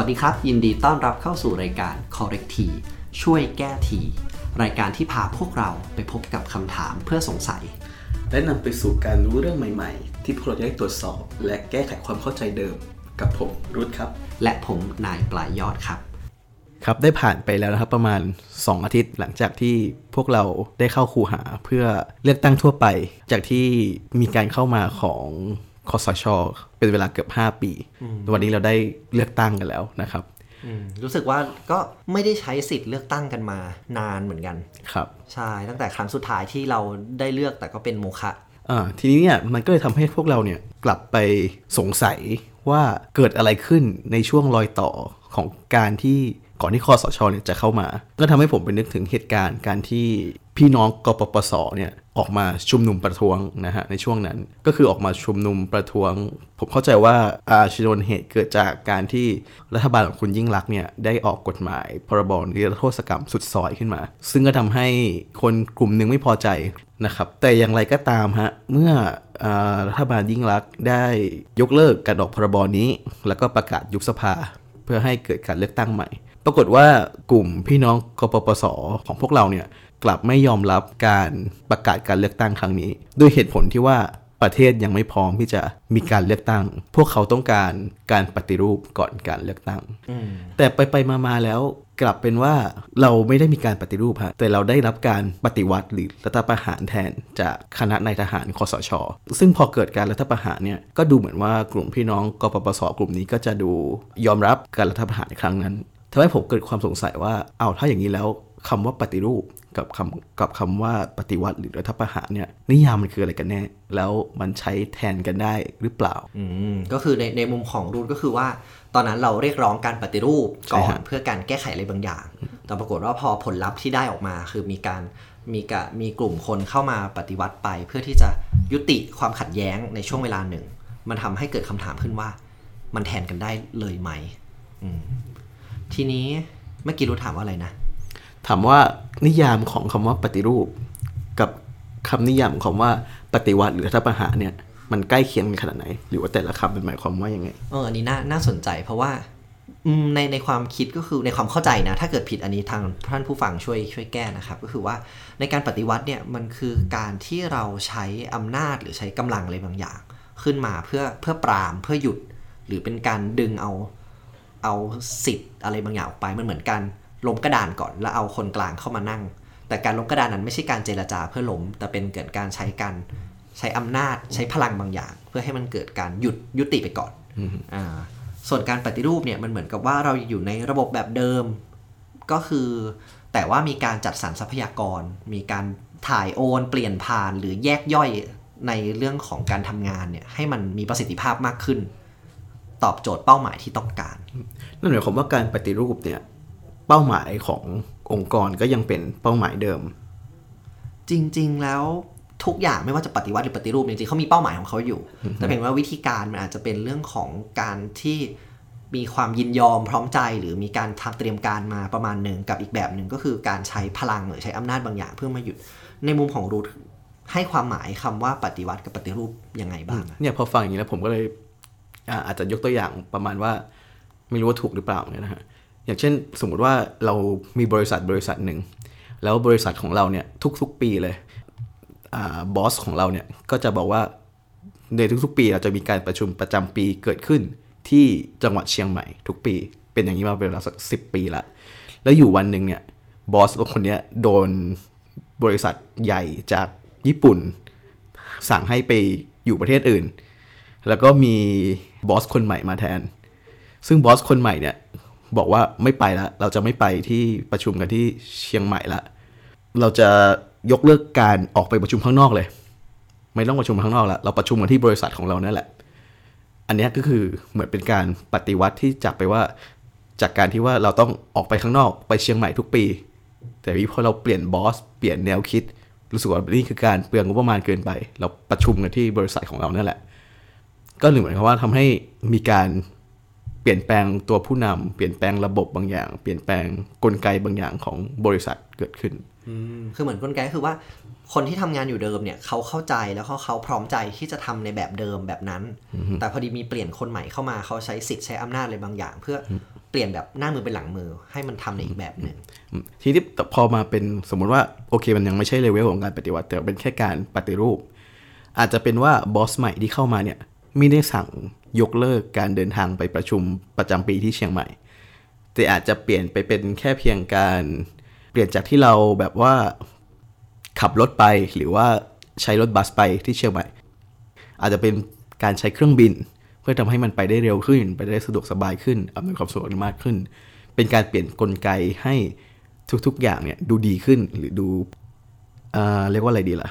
สวัสดีครับ ยินดีต้อนรับเข้าสู่รายการ Correct T ช่วยแก้ที รายการที่พาพวกเราไปพบกับคำถามเพื่อสงสัย และนำไปสู่การรู้เรื่องใหม่ๆ ที่พวกเราจะได้ตรวจสอบ และแก้ไขความเข้าใจเดิม กับผมรุธครับ และผมนายปลายยอดครับ ครับได้ผ่านไปแล้วนะครับประมาณ 2 อาทิตย์หลังจากที่พวกเราได้เข้าคูหาเพื่อเลือกตั้งทั่วไป จากที่มีการเข้ามาของ คอสช เป็นเวลาเกือบ 5 ปี วันนี้เราได้เลือกตั้งกันแล้วนะครับอืมรู้สึกว่าก็ไม่ได้ใช้สิทธิ์เลือกตั้งกันมานานเหมือนกัน ครับ ใช่ ตั้งแต่ครั้งสุดท้ายที่เราได้เลือกแต่ก็เป็นโมฆะอ่าทีนี้เนี่ยมันก็เลยทำให้พวกเราเนี่ยกลับไปสงสัยว่าเกิดอะไรขึ้นในช่วงรอยต่อของการที่ก่อนที่คอสชเนี่ยจะเข้ามา ก็ทำให้ผมไปนึกถึงเหตุการณ์การที่พี่น้องกปปสเนี่ย ออกมาชุมนุมประท้วงนะฮะในช่วงนั้นก็คือออกมาชุมนุมประท้วง ผมเข้าใจว่าอาชนวนเหตุเกิดจากการที่รัฐบาลของคุณยิ่งรักษณ์เนี่ยได้ออกกฎหมาย พรบนิรโทษกรรมสุดซอยขึ้นมา ซึ่งก็ทำให้คนกลุ่มหนึ่งไม่พอใจนะครับแต่อย่างไรก็ตามฮะเมื่อรัฐบาลยิ่งรักษณ์ได้ยกเลิกการออกพรบนี้ แล้วก็ประกาศยุบสภา เพื่อให้เกิดการเลือกตั้งใหม่ ปรากฏว่ากลุ่มพี่น้องกปปสของพวกเราเนี่ย กลับไม่ยอมรับการประกาศการเลือกตั้งครั้งนี้ ด้วยเหตุผลที่ว่าประเทศยังไม่พร้อมที่จะมีการเลือกตั้ง พวกเขาต้องการการปฏิรูปก่อนการเลือกตั้ง แต่ไปไปมามาแล้วกลับเป็นว่าเราไม่ได้มีการปฏิรูปฮะแต่เราได้รับการปฏิวัติหรือรัฐประหารแทนจากคณะนายทหารคอสช ซึ่งพอเกิดการรัฐประหารเนี่ยก็ดูเหมือนว่ากลุ่มพี่น้องกปปสกลุ่มนี้ก็จะดูยอมรับการรัฐประหารในครั้งนั้นทำให้ผมเกิดความสงสัยว่าเอาถ้าอย่างนี้แล้ว คำว่าปฏิรูปกับคำกับคำว่าปฏิวัติหรือรัฐประหารเนี่ยนิยามมันคืออะไรกันแน่ แล้วมันใช้แทนกันได้หรือเปล่าอืมก็คือในในมุมของรูทก็คือว่า ตอนนั้นเราเรียกร้องการปฏิรูปก่อใช่นฮะเพื่อการแก้ไขอะไรบางอย่าง แต่ปรากฏว่าพอผลลัพธ์ที่ได้ออกมา คือมีการมีกะมีกลุ่มคนเข้ามาปฏิวัติไป เพื่อที่จะยุติความขัดแย้งในช่วงเวลาหนึ่ง มันทำให้เกิดคำถามขึ้นว่า มันแทนกันได้เลยไหมอืมทีนี้เมื่อกี้รู้ถามว่าอะไรนะ ถามว่านิยามของคำว่าปฏิรูป กับคำนิยามของคำว่าปฏิวัติหรือรัฐประหารเนี่ยมันใกล้เคียงกันขนาดไหน หรือว่าแต่ละคำเป็นหมายความว่ายังไงเอออันนี้น่าน่าสนใจเพราะว่าในในความคิดก็คือในความเข้าใจนะ ถ้าเกิดผิดอันนี้ทางท่านผู้ฟังช่วยช่วยแก้นะครับ ก็คือว่าในการปฏิวัติเนี่ยมันคือการที่เราใช้อำนาจหรือใช้กำลังอะไรบางอย่าง ขึ้นมาเพื่อเพื่อปรามเพื่อหยุด หรือเป็นการดึงเอาเอาสิทธิ์อะไรบางอย่างออกไปมันเหมือนการ ล้มกระดานก่อนแล้วเอาคนกลางเข้ามานั่ง แต่การล้มกระดานนั้นไม่ใช่การเจรจาเพื่อล้มแต่เป็นเกิดการใช้การใช้อำนาจใช้พลังบางอย่าง เพื่อให้มันเกิดการหยุดยุติไปก่อนอ่าส่วนการปฏิรูปเนี่ยมันเหมือนกับว่าเราอยู่ในระบบแบบเดิม ก็คือ แต่ว่ามีการจัดสรรทรัพยากร มีการถ่ายโอนเปลี่ยนผ่านหรือแยกย่อยในเรื่องของการทำงานเนี่ยให้มันมีประสิทธิภาพมากขึ้น ตอบโจทย์เป้าหมายที่ต้องการ นั่นหมายความว่าการปฏิรูปเนี่ย เป้าหมายขององค์กรก็ยังเป็นเป้าหมายเดิม จริง ๆ แล้วทุกอย่างไม่ว่าจะปฏิวัติหรือปฏิรูปจริงๆเขามีเป้าหมายของเขาอยู่ แต่เพียงว่าวิธีการมันอาจจะเป็นเรื่องของการที่มีความยินยอมพร้อมใจ หรือมีการทำเตรียมการมาประมาณหนึ่งกับอีกแบบหนึ่งก็คือการใช้พลังหรือใช้อำนาจบางอย่างเพื่อมาหยุด ในมุมของรูทให้ความหมายคำว่าปฏิวัติกับปฏิรูปยังไงบ้างอะเนี่ยพอฟังอย่างนี้แล้วผมก็เลยอ่าอาจจะยกตัวอย่างประมาณว่า ไม่รู้ว่าถูกหรือเปล่าเนี่ยนะฮะ อย่างเช่น สมมุติว่าเรามีบริษัทบริษัทหนึ่ง แล้วบริษัทของเราเนี่ยทุกๆปีเลยอบอสของเราเนี่ยก็จะบอกว่าในทุกๆ ปีเราจะมีการประชุมประจำปีเกิดขึ้นที่จังหวัดเชียงใหม่ทุกปี เป็นอย่างนี้มาเป็นเวลาสักสิปีละ แล้วอยู่วันหนึ่งเนี่ยบอสคนนี้โดนบริษัทใหญ่จากญี่ปุ่น สั่งให้ไปอยู่ประเทศอื่น แล้วก็มีบอสคนใหม่มาแทน ซึ่งบอสคนใหม่เนี่ย บอกว่าไม่ไปละเราจะไม่ไปที่ประชุมกันที่เชียงใหม่ละเราจะยกเลิกการออกไปประชุมข้างนอกเลย ไม่ต้องประชุมข้างนอกละเราประชุมกันที่บริษัทของเรานั่นแหละ อันนี้ก็คือเหมือนเป็นการปฏิวัติที่จากไปว่าจากการที่ว่าเราต้องออกไปข้างนอกไปเชียงใหม่ทุกปี แต่วิพอเราเปลี่ยนบอสเปลี่ยนแนวคิดรู้สึกว่านี่คือการเปลืองงบประมาณเกินไป เราประชุมกันที่บริษัทของเรานั่นแหละ ก็หนึ่งเหมือนกับว่าทำให้มีการ เปลี่ยนแปลงตัวผู้นำเปลี่ยนแปลงระบบบางอย่าง เปลี่ยนแปลงกลไกบางอย่างของบริษัทเกิดขึ้นอืมคือเหมือนกลไกก็คือว่า คนที่ทำงานอยู่เดิมเนี่ยเขาเข้าใจแล้วเขาเขาพร้อมใจที่จะทำในแบบเดิมแบบนั้น แต่พอดีมีเปลี่ยนคนใหม่เข้ามาเขาใช้สิทธิ์ใช้อำนาจอะไรบางอย่าง เพื่อเปลี่ยนแบบหน้ามือเป็นหลังมือให้มันทำในอีกแบบหนึ่งอืมทีนี้พอมาเป็นสมมุติว่าโอเคมันยังไม่ใช่เลเวลของการปฏิวัติแต่เป็นแค่การปฏิรูป อาจจะเป็นว่าบอสใหม่ที่เข้ามาเนี่ยไม่ได้สั่ง ยกเลิกการเดินทางไปประชุมประจำปีที่เชียงใหม่ แต่อาจจะเปลี่ยนไปเป็นแค่เพียงการเปลี่ยนจากที่เราแบบว่าขับรถไปหรือว่าใช้รถบัสไปที่เชียงใหม่ อาจจะเป็นการใช้เครื่องบิน เพื่อทำให้มันไปได้เร็วขึ้น ไปได้สะดวกสบายขึ้นอำนวยความสะดวกมากขึ้น เป็นการเปลี่ยนกลไกให้ทุกๆอย่างเนี่ยดูดีขึ้นหรือดูเอ่อเรียกว่าอะไรดีล่ะ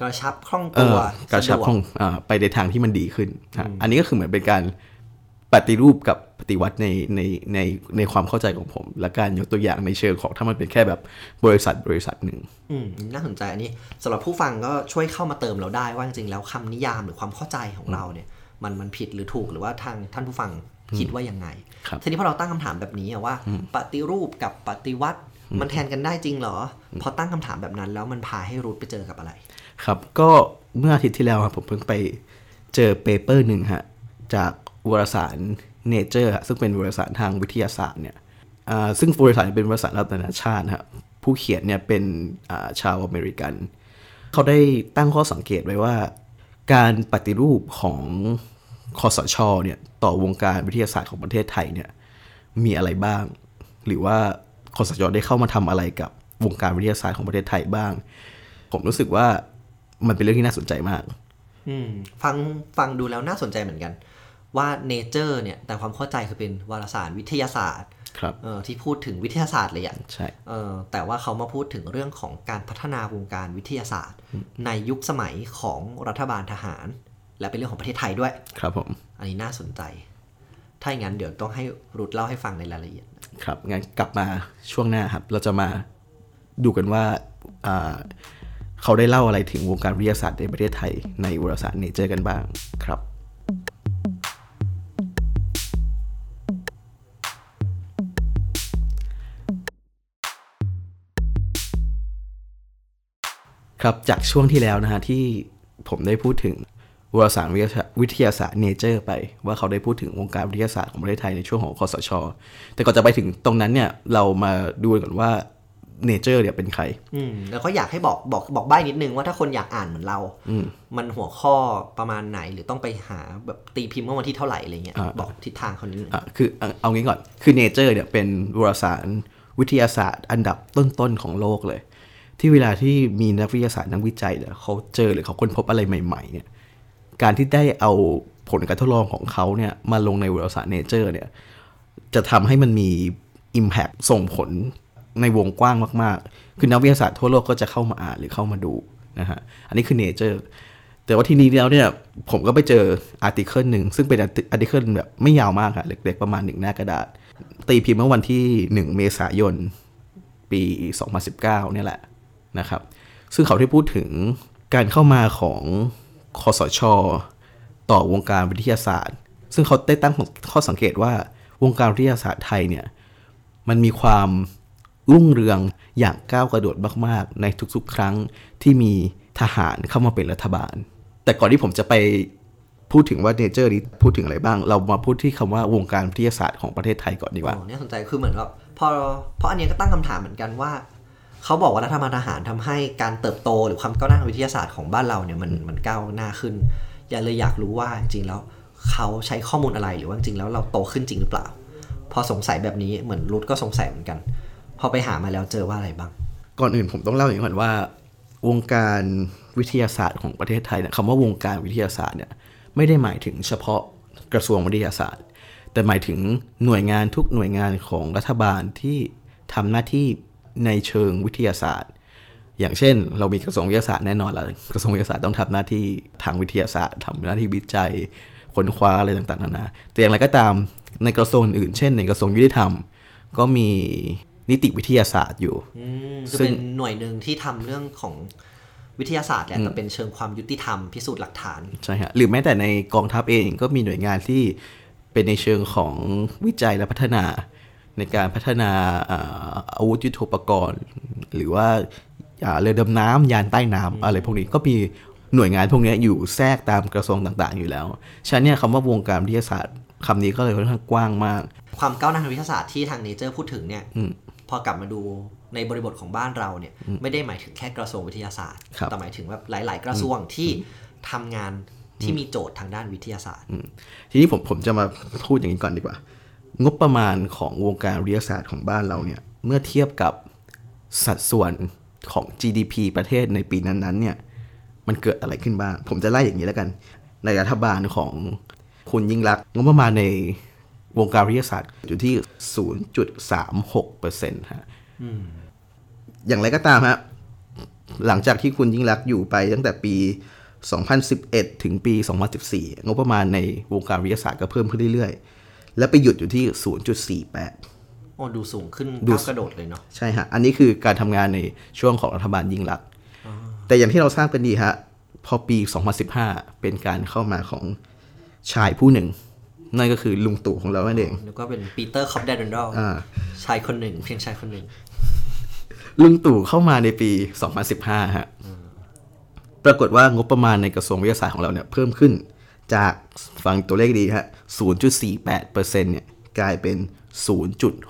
กระชับคล่องเอตัวอกระชับสดวห้องอาไปในทางที่มันดีขึ้นฮะอันนี้ก็คือเหมือนเป็นการปฏิรูปกับปฏิวัติในในในในความเข้าใจของผม และการยกตัวอย่างในเชิงของถ้ามันเป็นแค่แบบบริษัทบริษัทหนึ่งอืมน่าสนใจอันนี้สำหรับผู้ฟังก็ช่วยเข้ามาเติมเราได้ว่าจริงๆแล้วคำนิยามหรือความเข้าใจของเราเนี่ย มันมันผิดหรือถูกหรือว่าทางท่านผู้ฟังคิดว่ายังไงครับทีนี้พอเราตั้งคำถามแบบนี้อะว่า ปฏิรูปกับปฏิวัติมันแทนกันได้จริงเหรอ พอตั้งคำถามแบบนั้นแล้วมันพาให้รูทไปเจอกับอะไร ครับ ก็เมื่ออาทิตย์ที่แล้วครับผมเพิ่งไปเจอเปเปอร์หนึ่งฮะจากวารสาร Nature ฮะซึ่งเป็นวารสารทางวิทยาศาสตร์เนี่ยซึ่งวารสารเป็นวารสารระดับนานาชาติฮะผู้เขียนเนี่ยเป็นาชาวอเมริกัน เขาได้ตั้งข้อสังเกตไว้ว่า การปฏิรูปของคอสชเนี่ยต่อวงการวิทยาศาสตร์ของประเทศไทยเนี่ยมีอะไรบ้าง หรือว่าคอสชได้เข้ามาทำอะไรกับวงการวิทยาศาสตร์ของประเทศไทยบ้าง ผมรู้สึกว่า มันเป็นเรื่องที่น่าสนใจมากอืมฟังฟังดูแล้วน่าสนใจเหมือนกัน ว่าเนเจอร์เนี่ยแต่ความเข้าใจคือเป็นวารสารวิทยาศาสตร์ครับเออที่พูดถึงวิทยาศาสตร์เลยอะใช่เออแต่ว่าเขามาพูดถึงเรื่องของการพัฒนาวงการวิทยาศาสตร์ ในยุคสมัยของรัฐบาลทหาร และเป็นเรื่องของประเทศไทยด้วย ครับผม อันนี้น่าสนใจ ถ้าอย่างนั้นเดี๋ยวต้องให้รุดเล่าให้ฟังในรายละเอียด ครับงั้นกลับมาช่วงหน้าครับ เราจะมาดูกันว่าอ่า เขาได้เล่าอะไรถึงวงการวิทยาศาสตร์ในประเทศไทยในวารสารเนเจอร์กันบ้างครับครับจากช่วงที่แล้วนะฮะที่ผมได้พูดถึงวารสารวิทยาศาสตร์เนเจอร์ไป ว่าเขาได้พูดถึงวงการวิทยาศาสตร์ของประเทศไทยในช่วงของคสช แต่ก่อนจะไปถึงตรงนั้นเนี่ยเรามาดูกันก่อนว่า เนเจอร์เนี่ยเป็นใคร อืมแล้วก็อยากให้บอกบอกบอกใบ้นิดนึงว่าถ้าคนอยากอ่านเหมือนเรามันหัวข้อประมาณไหนหรือต้องไปหาแบบตีพิมพ์เมื่อวันที่เท่าไหร่อะไรเงี้ยอ่า บอกทิศทางเขานิดนึงอะคือเอาเอางี้ก่อน คือเนเจอร์เนี่ยเป็นวารสารวิทยาศาสตร์ อันดับต้นๆของโลกเลย ที่เวลาที่มีนักวิทยาศาสตร์นักวิจัยเนี่ยเขาเจอหรือเขาค้นพบอะไรใหม่ ๆ เนี่ย การที่ได้เอาผลการทดลองของเขาเนี่ยมาลงในวารสารเนเจอร์เนี่ย จะทำให้มันมี Impact ส่งผล ในวงกว้างมากๆ คือนักวิทยาศาสตร์ทั่วโลกก็จะเข้ามาอ่านหรือเข้ามาดูนะฮะ อันนี้คือเนเจอร์ แต่ว่าทีนี้แล้วเนี่ยผมก็ไปเจอ article หนึ่งซึ่งเป็น article แบบไม่ยาวมากค่ะเล็กๆ ประมาณหนึ่งหน้ากระดาษ ตีพิมพ์เมื่อวันที่ 1 เมษายน ปี 2019เนี่ยแหละนะครับ ซึ่งเขาได้พูดถึงการเข้ามาของคสช ต่อวงการวิทยาศาสตร์ ซึ่งเขาได้ตั้งข้อสังเกตว่าวงการวิทยาศาสตร์ไทยเนี่ยมันมีความ รุ่งเรืองอย่างก้าวกระโดดมากๆ ในทุกๆ ครั้งที่มีทหารเข้ามาเป็นรัฐบาล แต่ก่อนที่ผมจะไปพูดถึงว่าเนเจอร์นี้พูดถึงอะไรบ้าง เรามาพูดที่คำว่าวงการวิทยาศาสตร์ของประเทศไทยก่อนดีกว่าอ๋อเนี่ยสนใจคือเหมือนแบบพอเพราะอันนี้ก็ตั้งคำถามเหมือนกันว่าเขาบอกว่ารัฐบาลทหารทำให้การเติบโตหรือความก้าวหน้าวิทยาศาสตร์ของบ้านเราเนี่ยมันมันก้าวหน้าขึ้น อย่าเลยอยากรู้ว่าจริงๆแล้วเขาใช้ข้อมูลอะไรหรือว่าจริงๆแล้วเราโตขึ้นจริงหรือเปล่า พอสงสัยแบบนี้เหมือนรุดก็สงสัยเหมือนกัน พอไปหามาแล้วเจอว่าอะไรบ้าง ก่อนอื่นผมต้องเล่าอย่างนี้ก่อนว่า วงการวิทยาศาสตร์ของประเทศไทยเนี่ยคำว่าวงการวิทยาศาสตร์เนี่ยไม่ได้หมายถึงเฉพาะกระทรวงวิทยาศาสตร์ แต่หมายถึงหน่วยงานทุกหน่วยงานของรัฐบาลที่ทำหน้าที่ในเชิงวิทยาศาสตร์ อย่างเช่น เรามีกระทรวงวิทยาศาสตร์แน่นอนล้วกระทรวงวิทยาศาสตร์ต้องทำหน้าที่ทางวิทยาศาสตร์ทำหน้าที่วิจัยค้นคว้าอะไรต่างๆนานาแต่อย่างไรก็ตามในกระทรวงอื่น เช่น ในกระทรวงยุติธรรม ก็มี นิติวิทยาศาสตร์อยู่อืมคือซึ่งเป็นหน่วยหนึ่งที่ทำเรื่องของวิทยาศาสตร์แหละแต่เป็นเชิงความยุติธรรมพิสูจน์หลักฐานใช่ฮะหรือแม้แต่ในกองทัพเองก็มีหน่วยงานที่เป็นในเชิงของวิจัยและพัฒนา ในการพัฒนาอ่าอาวุธยุทโธปกรณ์ หรือว่าอ่าเรือดำน้ำยานใต้น้ำอะไรพวกนี้ก็มีหน่วยงานพวกนี้อยู่แทรกตามกระทรวงต่างๆ อยู่แล้ว ฉะนั้นเนี่ยคำว่าวงการวิทยาศาสตร์คำนี้ก็เลยค่อนข้างกว้างมาก ความก้าวหน้าทางวิทยาศาสตร์ที่ทางเนเจอร์พูดถึงเนี่ยอืม พอกลับมาดูในบริบทของบ้านเราเนี่ยไม่ได้หมายถึงแค่กระทรวงวิทยาศาสตร์ครับแต่หมายถึงแบบหลาย ๆ กระทรวงที่ทำงานที่มีโจทย์ทางด้านวิทยาศาสตร์ ทีนี้ผมผมจะมาพูดอย่างนี้ก่อนดีกว่า งบประมาณของวงการวิทยาศาสตร์ของบ้านเราเนี่ยเมื่อเทียบกับสัดส่วนของ GDP ประเทศในปีนั้นๆเนี่ยมันเกิดอะไรขึ้นบ้าง ผมจะไล่อย่างนี้แล้วกัน ในรัฐบาลของคุณยิ่งรักษณ์งบประมาณใน วงการวิทยาศาสตร์อยู่ที่ 0.36%ฮะอย่างไรก็ตามฮะหลังจากที่คุณยิ่งรักษณ์อยู่ไปตั้งแต่ปี 2011 ถึงปี 2014 งบประมาณในวงการวิทยาศาสตร์ก็เพิ่มขึ้นเรื่อยๆ และไปหยุดอยู่ที่ 0.48โอ้ดูสูงขึ้นดูก้าวกระโดดเลยเนาะใช่ฮะ อันนี้คือการทำงานในช่วงของรัฐบาลยิ่งลักษณ์แต่อย่างที่เราทราบกันดีฮะ พอปี 2015 เป็นการเข้ามาของชายผู้หนึ่ง นั่นก็คือลุงตู่ของเรานั่นเองแล้วก็เป็นปีเตอร์คอร์ปไดเรนดัลอ่าชายคนหนึ่ง เพียงชายคนหนึ่ง ลุงตู่เข้ามาในปี 2015 ฮะ ปรากฏว่างบประมาณในกระทรวงวิทยาศาสตร์ของเราเนี่ยเพิ่มขึ้นจากฟังตัวเลขดีฮะ 0.48%เนี่ยกลายเป็น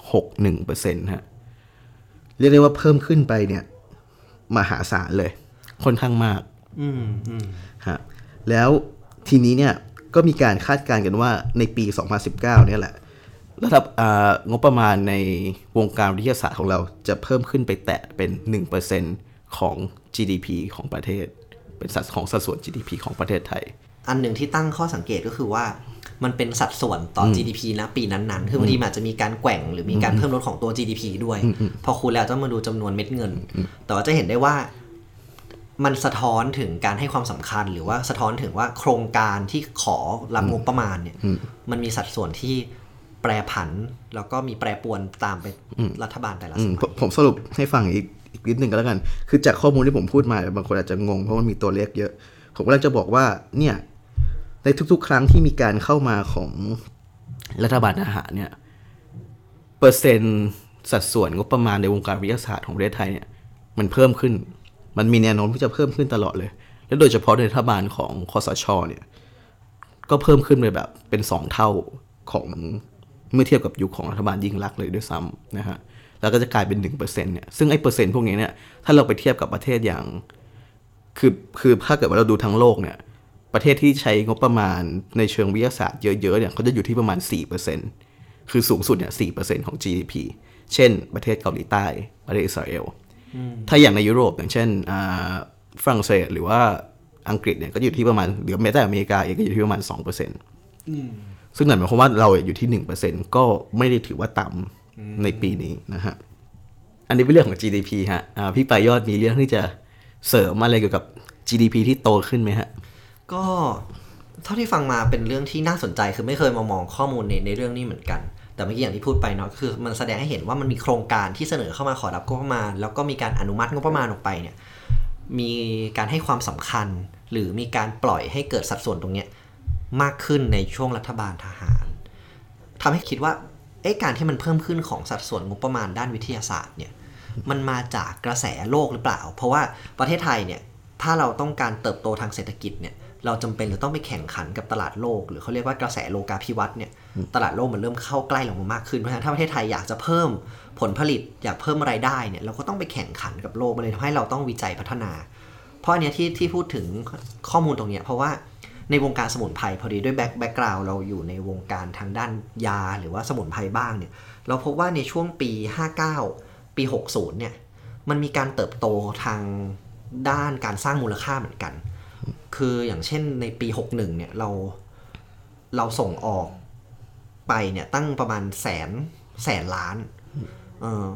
0.61%ฮะ เรียกได้ว่าเพิ่มขึ้นไปเนี่ย มหาศาลเลย ค่อนข้างมาก อืมอืมฮะ แล้วทีนี้เนี่ย ก็มีการคาดการณ์กันว่าในปี 2019 เนี่ยแหละระดับอ่างบประมาณในวงการวิทยาศาสตร์ของเราจะเพิ่มขึ้นไปแตะเป็น 1%ของ GDP ของประเทศ เป็นสัดของสัดส่วน GDP ของประเทศไทย อันหนึ่งที่ตั้งข้อสังเกตก็คือว่ามันเป็นสัดส่วนต่ออ GDP นะปีนั้นๆ คือบางทีมันอาจจะมีการแกว่งหรือมีการเพิ่มลดของตัว GDP ด้วย พอคูณแล้วต้องมาดูจำนวนเม็ดเงิน แต่ว่าจะเห็นได้ว่า มันสะท้อนถึงการให้ความสำคัญ หรือว่าสะท้อนถึงว่าโครงการที่ขอรับงบประมาณเนี่ยมันมีสัดส่วนที่แปรผัน แล้วก็มีแปรปรวนตามไปรัฐบาลแต่ละอืสมมัยผมผมสรุปให้ฟังอีกอีกนิดหนึ่งก็แล้วกัน คือจากข้อมูลที่ผมพูดมาบางคนอาจจะงงเพราะมันมีตัวเลขเยอะ ผมกำลังจะบอกว่าเนี่ยในทุกๆ ครั้งที่มีการเข้ามาของรัฐบาลทหารเนี่ยเปอร์เซ็นต์สัดส่วนงบประมาณในวงการวิทยาศาสตร์ของประเทศไทยเนี่ยมันเพิ่มขึ้น มันมีแนวโน้มที่จะเพิ่มขึ้นตลอดเลย และโดยเฉพาะในรัฐบาลของคอสชเนี่ยก็เพิ่มขึ้นไปแบบเป็นสองเท่าของเมื่อเทียบกับยุคของรัฐบาลยิ่งรักษณ์เลยด้วยซ้ำนะฮะแล้วก็จะกลายเป็นหนึ่งเปอร์เซ็นเนี่ยซึ่งไอ้เปอร์เซ็นต์พวกนี้เนี่ยถ้าเราไปเทียบกับประเทศอย่างคือคือถ้าเกิดว่าเราดูทั้งโลกเนี่ยประเทศที่ใช้งบประมาณในเชิงวิทยาศาสตร์เยอะๆเนี่ยเขาจะอยู่ที่ประมาณ 4%คือสูงสุดเนี่ย4%ของ GDP เช่น ประเทศเกาหลีใต้ ประเทศอิสราเอล ถ้าอย่างในยุโรปอย่างเช่นอ่าฝรั่งเศสหรือว่าอังกฤษเนี่ยก็อยู่ที่ประมาณหรือแม้แต่อเมริกาเองก็อยู่ที่ประมาณสองเปอร์เซ็นต์ซึ่งนั่นหมายความว่าเราอยู่ที่หนึ่งเปอร์เซ็นก็ไม่ได้ถือว่าต่ำในปีนี้นะฮะอันนี้เป็นเรื่องของ GDP ฮะอ่าพี่ปายยอดมีเรื่องที่จะเสริมอะไรเกี่ยวกับ GDP ที่โตขึ้นไหมฮะ ก็เท่าที่ฟังมาเป็นเรื่องที่น่าสนใจคือไม่เคยมามองข้อมูลในในเรื่องนี้เหมือนกัน แต่เมื่อกี้อย่างที่พูดไปเนาะคือมันแสดงให้เห็นว่ามันมีโครงการที่เสนอเข้ามาขอรับงบประมาณ แล้วก็มีการอนุมัติงบประมาณออกไปเนี่ยมีการให้ความสำคัญ หรือมีการปล่อยให้เกิดสัดส่วนตรงเนี้ยมากขึ้นในช่วงรัฐบาลทหารทำให้คิดว่าเอ๊ะการที่มันเพิ่มขึ้นของสัดส่วนงบประมาณด้านวิทยาศาสตร์เนี่ยมันมาจากกระแสโลกหรือเปล่า เพราะว่าประเทศไทยเนี่ยถ้าเราต้องการเติบโตทางเศรษฐกิจเนี่ยเราจำเป็นจะต้องไปแข่งขันกับตลาดโลก หรือเขาเรียกว่ากระแสโลกาภิวัตน์เนี่ย ตลาดโลกมันเริ่มเข้าใกล้เรามากขึ้น เพราะฉะนั้นถ้าประเทศไทยอยากจะเพิ่มผลผลิตอยากเพิ่มรายได้เนี่ยเราก็ต้องไปแข่งขันกับโลกมันเลยทำให้เราต้องวิจัยพัฒนา เพราะอันเนี้ยที่ที่พูดถึงข้อมูลตรงเนี้ยเพราะว่าในวงการสมุนไพรพอดีด้วยแบ็คแบ็กกราวเราอยู่ในวงการทางด้านยาหรือว่าสมุนไพรบ้างเนี่ยเราพบว่าในช่วงปี 59 ปี 60 เนี่ยมันมีการเติบโตทางด้านการสร้างมูลค่าเหมือนกัน คืออย่างเช่นในปี 61 เนี่ยเราเราส่งออก ไปเนี่ยตั้งประมาณแสนแสนล้านเออ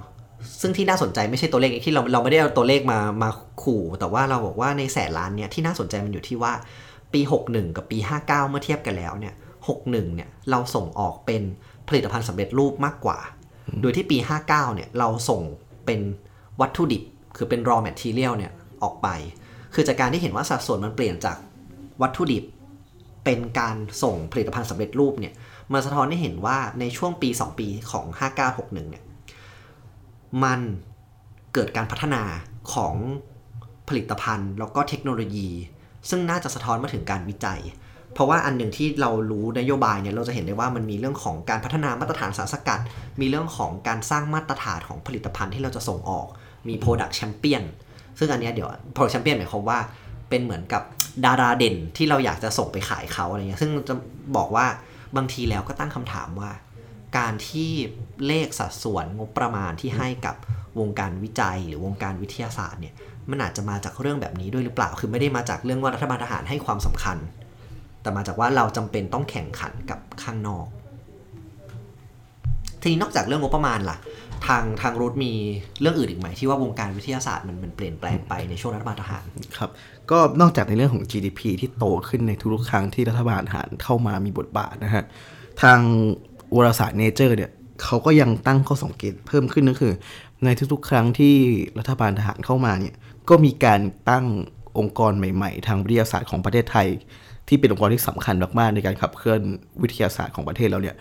ซึ่งที่น่าสนใจไม่ใช่ตัวเลขที่เราเราไม่ได้เอาตัวเลขมามาขู่ แต่ว่าเราบอกว่าในแสนล้านเนี่ยที่น่าสนใจมันอยู่ที่ว่าปี 61 กับปี 59 เมื่อเทียบกันแล้วเนี่ย61เนี่ยเราส่งออกเป็นผลิตภัณฑ์สำเร็จรูปมากกว่า โดยที่ปี 59เนี่ยเราส่งเป็นวัตถุดิบ คือเป็น raw material เนี่ยออกไป คือจากการที่เห็นว่าสัดส่วนมันเปลี่ยนจากวัตถุดิบ เป็นการส่งผลิตภัณฑ์สำเร็จรูปเนี่ย มันสะท้อนให้เห็นว่าในช่วงปี 2 ปีของ 5961 เนี่ย มันเกิดการพัฒนาของผลิตภัณฑ์ แล้วก็เทคโนโลยี ซึ่งน่าจะสะท้อนมาถึงการวิจัย เพราะว่าอันหนึ่งที่เรารู้นโยบายเนี่ยเราจะเห็นได้ว่ามันมีเรื่องของการพัฒนามาตรฐานสารสกัด มีเรื่องของการสร้างมาตรฐานของผลิตภัณฑ์ที่เราจะส่งออก มี Product Champion ซึ่งอันเนี้ยเดี๋ยว Product Champion หมายความว่าเป็นเหมือนกับดาราเด่นที่เราอยากจะส่งไปขายเขาอะไรเงี้ย ซึ่งจะบอกว่า บางทีแล้วก็ตั้งคำถามว่า การที่เลขสัดส่วนงบประมาณที่ให้กับวงการวิจัยหรือวงการวิทยาศาสตร์เนี่ยมันอาจจะมาจากเรื่องแบบนี้ด้วยหรือเปล่า คือไม่ได้มาจากเรื่องว่ารัฐบาลทหารให้ความสำคัญ แต่มาจากว่าเราจำเป็นต้องแข่งขันกับข้างนอก ทีนี้นอกจากเรื่องงบประมาณล่ะ ทางทางรูทมีเรื่องอื่นอีกไหมที่ว่าวงการวิทยาศาสตร์มันมันเปลี่ยนแปลงไปในช่วงรัฐบาลทหาร ครับ ก็นอกจากในเรื่องของ GDP ที่โตขึ้นในทุกๆครั้งที่รัฐบาลทหารเข้ามามีบทบาทนะฮะ ทางวารสารเนเจอร์เนี่ยเขาก็ยังตั้งข้อสังเกตเพิ่มขึ้นก็คือ ในทุกๆ ครั้งที่รัฐบาลทหารเข้ามาเนี่ยก็มีการตั้งองค์กรใหม่ๆ ทางวิทยาศาสตร์ของประเทศไทย ที่เป็นองค์กรที่สำคัญมากๆในการขับเคลื่อนวิทยาศาสตร์ของประเทศเราเนี่ย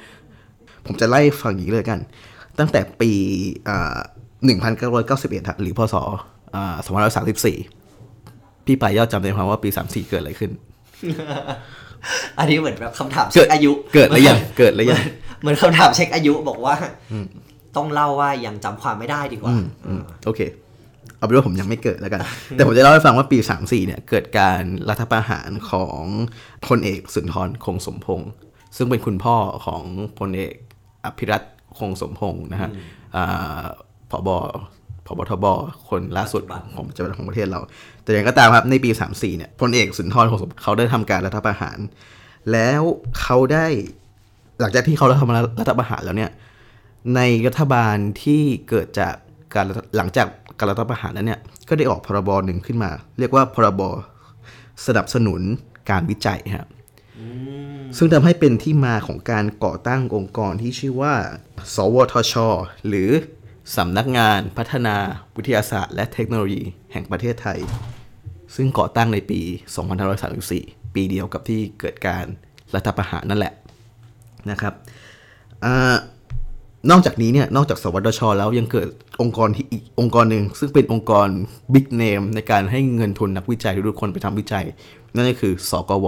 ผมจะไล่ฟังอย่างนี้เลยกัน ตั้งแต่ปีอ่า1991 หรือพศอ่า2534 พี่ปายยอดจำได้ไหมว่าปี34เกิดอะไรขึ้น อันนี้เหมือนแบบคำถามเช็คอายุ เกิดหรือยังเกิดหรือยังเหมือนคำถามเช็คอายุบอกว่าต้องเล่าว่ายังจำความไม่ได้ดีกว่าอืมโอเค เอาเป็นว่าผมยังไม่เกิดแล้วกัน แต่ผมจะเล่าให้ฟังว่าปี34เนี่ย เกิดการรัฐประหารของพลเอกสุนทรคงสมพงศ์ซึ่งเป็นคุณพ่อของพลเอกอภิรัตคงสมพงศ์นะฮะอ่าผบผบทบคนล่าสุดของจังหวัดของประเทศเรา แต่อย่างก็ตามครับในปี 34 เนี่ยพลเอกสุนทรคงสมพงศ์เขาได้ทำการรัฐประหาร แล้วเขาได้หลังจากที่เขาได้ทำรัฐประหารแล้วเนี่ยในรัฐบาลที่เกิดจากการรัฐหลังจากการรัฐประหารนั้นเนี่ยก็ได้ออกพรบหนึ่งขึ้นมา เรียกว่าพรบสนับสนุนการวิจัยครับซึ่งทำให้เป็นที่มาของการก่อตั้งองค์กรที่ชื่อว่า สวทช หรือสำนักงานพัฒนาวิทยาศาสตร์ และเทคโนโลยีแห่งประเทศไทย ซึ่งก่อตั้งในปี 2534 ปีเดียวกับที่เกิดการรัฐประหารนั่นแหละนะครับอ่านอกจากนี้เนี่ย นอกจากสวทช แล้วยังเกิดองค์กรที่อีกองค์กรหนึ่ง ซึ่งเป็นองค์กรบิ๊กเนมในการให้เงินทุนนักวิจัยทุกๆคนไปทำวิจัย นั่นก็คือ สกว